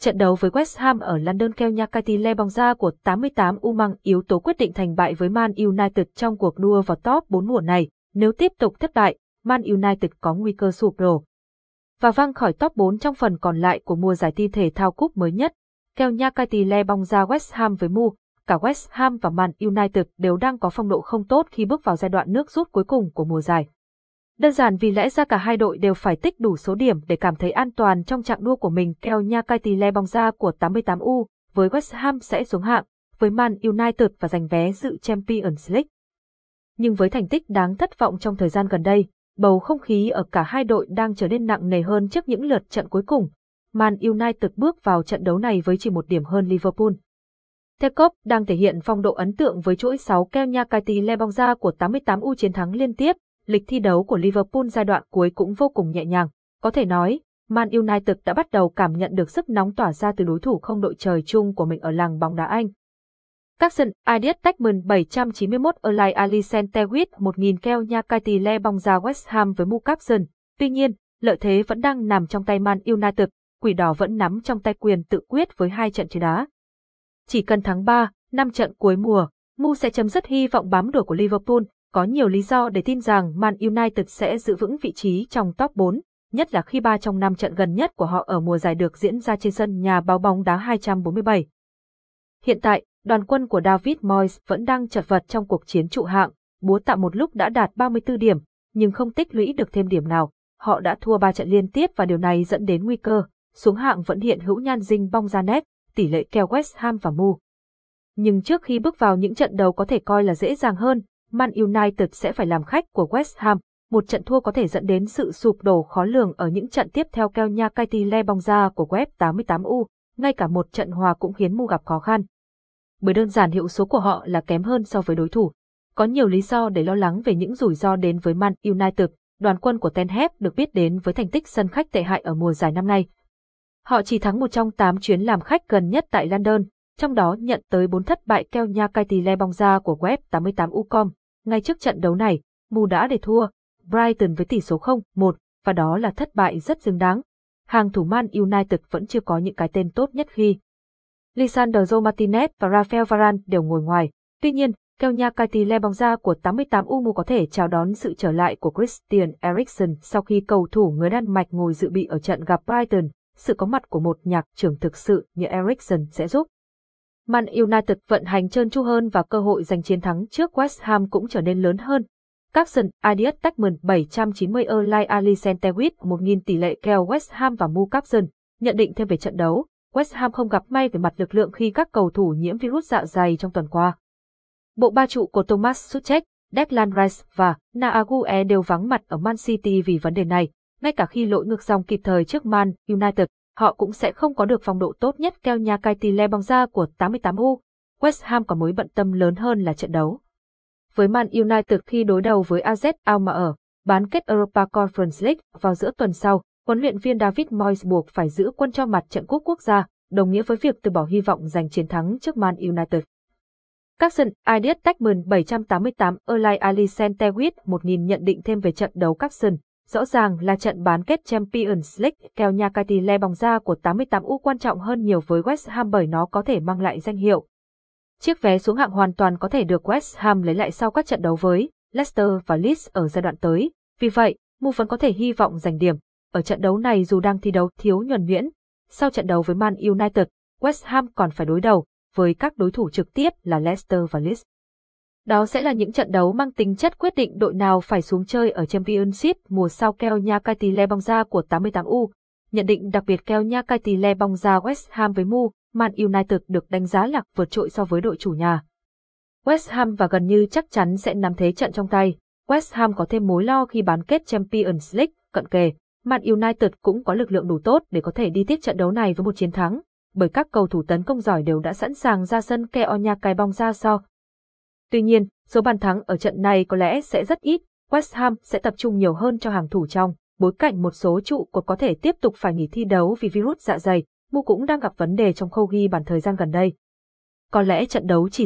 Trận đấu với West Ham ở London keo Nhakati le bóng ra của 88U mang yếu tố quyết định thành bại với Man United trong cuộc đua vào top 4 mùa này. Nếu tiếp tục thất bại, Man United có nguy cơ sụp đổ. Và văng khỏi top 4 trong phần còn lại của mùa giải thi thể thao cúp mới nhất. Keo Nhakati le bóng ra West Ham với Mu, cả West Ham và Man United đều đang có phong độ không tốt khi bước vào giai đoạn nước rút cuối cùng của mùa giải. Đơn giản vì lẽ ra cả hai đội đều phải tích đủ số điểm để cảm thấy an toàn trong trạng đua của mình theo nha cai tì le bóng ra của 88U, với West Ham sẽ xuống hạng, với Man United và giành vé dự Champions League. Nhưng với thành tích đáng thất vọng trong thời gian gần đây, bầu không khí ở cả hai đội đang trở nên nặng nề hơn trước những lượt trận cuối cùng. Man United bước vào trận đấu này với chỉ một điểm hơn Liverpool. Tekop đang thể hiện phong độ ấn tượng với chuỗi 6 keo nha cai tì le bóng ra của 88U chiến thắng liên tiếp, lịch thi đấu của Liverpool giai đoạn cuối cũng vô cùng nhẹ nhàng. Có thể nói, Man United đã bắt đầu cảm nhận được sức nóng tỏa ra từ đối thủ không đội trời chung của mình ở làng bóng đá Anh. Các Capson, Ideas Techman 791 Erlai Alisson Tewit 1000 keo nha Kaiti Le bong ra West Ham với Mu Tuy nhiên, lợi thế vẫn đang nằm trong tay Man United, quỷ đỏ vẫn nắm trong tay quyền tự quyết với hai trận chiến đá. Chỉ cần thắng 3, 5 trận cuối mùa, Mu sẽ chấm dứt hy vọng bám đuổi của Liverpool, có nhiều lý do để tin rằng Man United sẽ giữ vững vị trí trong top 4, nhất là khi ba trong năm trận gần nhất của họ ở mùa giải được diễn ra trên sân nhà báo bóng đá 247. Hiện tại, đoàn quân của David Moyes vẫn đang chật vật trong cuộc chiến trụ hạng, búa tạm một lúc đã đạt 34 điểm, nhưng không tích lũy được thêm điểm nào. Họ đã thua 3 trận liên tiếp và điều này dẫn đến nguy cơ, xuống hạng vẫn hiện hữu nhan dinh bong ra nét, tỷ lệ kèo West Ham và Mu. Nhưng trước khi bước vào những trận đấu có thể coi là dễ dàng hơn, Man United sẽ phải làm khách của West Ham, một trận thua có thể dẫn đến sự sụp đổ khó lường ở những trận tiếp theo keo nha Kaiti le bóng ra của Web 88U, ngay cả một trận hòa cũng khiến Mu gặp khó khăn. Bởi đơn giản hiệu số của họ là kém hơn so với đối thủ. Có nhiều lý do để lo lắng về những rủi ro đến với Man United, đoàn quân của Ten Hag được biết đến với thành tích sân khách tệ hại ở mùa giải năm nay. Họ chỉ thắng một trong 8 chuyến làm khách gần nhất tại London, trong đó nhận tới 4 thất bại keo nha Kaiti le bóng ra của Web 88U.com. Ngay trước trận đấu này, Mu đã để thua Brighton với tỷ số 0-1 và đó là thất bại rất xứng đáng. Hàng thủ Man United vẫn chưa có những cái tên tốt nhất khi Lisandro Martinez và Rafael Varane đều ngồi ngoài. Tuy nhiên, keo nhà Kaiti le bóng ra của 88 Umu có thể chào đón sự trở lại của Christian Eriksen sau khi cầu thủ người Đan Mạch ngồi dự bị ở trận gặp Brighton. Sự có mặt của một nhạc trưởng thực sự như Eriksen sẽ giúp Man United vận hành trơn tru hơn và cơ hội giành chiến thắng trước West Ham cũng trở nên lớn hơn. Capson, Adidas, Techman 790 Erlai Alicentewit 1000 tỷ lệ kèo West Ham và Mu Capson. Nhận định thêm về trận đấu, West Ham không gặp may về mặt lực lượng khi các cầu thủ nhiễm virus dạ dày trong tuần qua. Bộ ba trụ của Thomas Suchek, Declan Rice và Naague đều vắng mặt ở Man City vì vấn đề này, ngay cả khi lỗi ngược dòng kịp thời trước Man United họ cũng sẽ không có được phong độ tốt nhất theo nhà cai tỷ lệ bóng ra của 88U. West Ham có mối bận tâm lớn hơn là trận đấu. Với Man United khi đối đầu với AZ Alma ở bán kết Europa Conference League vào giữa tuần sau, huấn luyện viên David Moyes buộc phải giữ quân cho mặt trận quốc quốc gia, đồng nghĩa với việc từ bỏ hy vọng giành chiến thắng trước Man United. Capson, Ideas Techman 788 Erlai Ali Sentewit 1000 nhận định thêm về trận đấu Capson. Rõ ràng là trận bán kết Champions League kèo nhà cai le bóng ra của 88U quan trọng hơn nhiều với West Ham bởi nó có thể mang lại danh hiệu. Chiếc vé xuống hạng hoàn toàn có thể được West Ham lấy lại sau các trận đấu với Leicester và Leeds ở giai đoạn tới. Vì vậy, Mu vẫn có thể hy vọng giành điểm. Ở trận đấu này dù đang thi đấu thiếu nhuần nhuyễn, sau trận đấu với Man United, West Ham còn phải đối đầu với các đối thủ trực tiếp là Leicester và Leeds. Đó sẽ là những trận đấu mang tính chất quyết định đội nào phải xuống chơi ở Championship mùa sau keo nha Kaiti Le ra của 88U. Nhận định đặc biệt keo nha Kaiti Le ra West Ham với Mu, Man United được đánh giá là vượt trội so với đội chủ nhà. West Ham và gần như chắc chắn sẽ nắm thế trận trong tay. West Ham có thêm mối lo khi bán kết Champions League cận kề. Man United cũng có lực lượng đủ tốt để có thể đi tiếp trận đấu này với một chiến thắng, bởi các cầu thủ tấn công giỏi đều đã sẵn sàng ra sân keo nha cái bóng ra so Tuy nhiên, số bàn thắng ở trận này có lẽ sẽ rất ít, West Ham sẽ tập trung nhiều hơn cho hàng thủ trong, bối cảnh một số trụ cột có thể tiếp tục phải nghỉ thi đấu vì virus dạ dày, Mu cũng đang gặp vấn đề trong khâu ghi bàn thời gian gần đây. Có lẽ trận đấu chỉ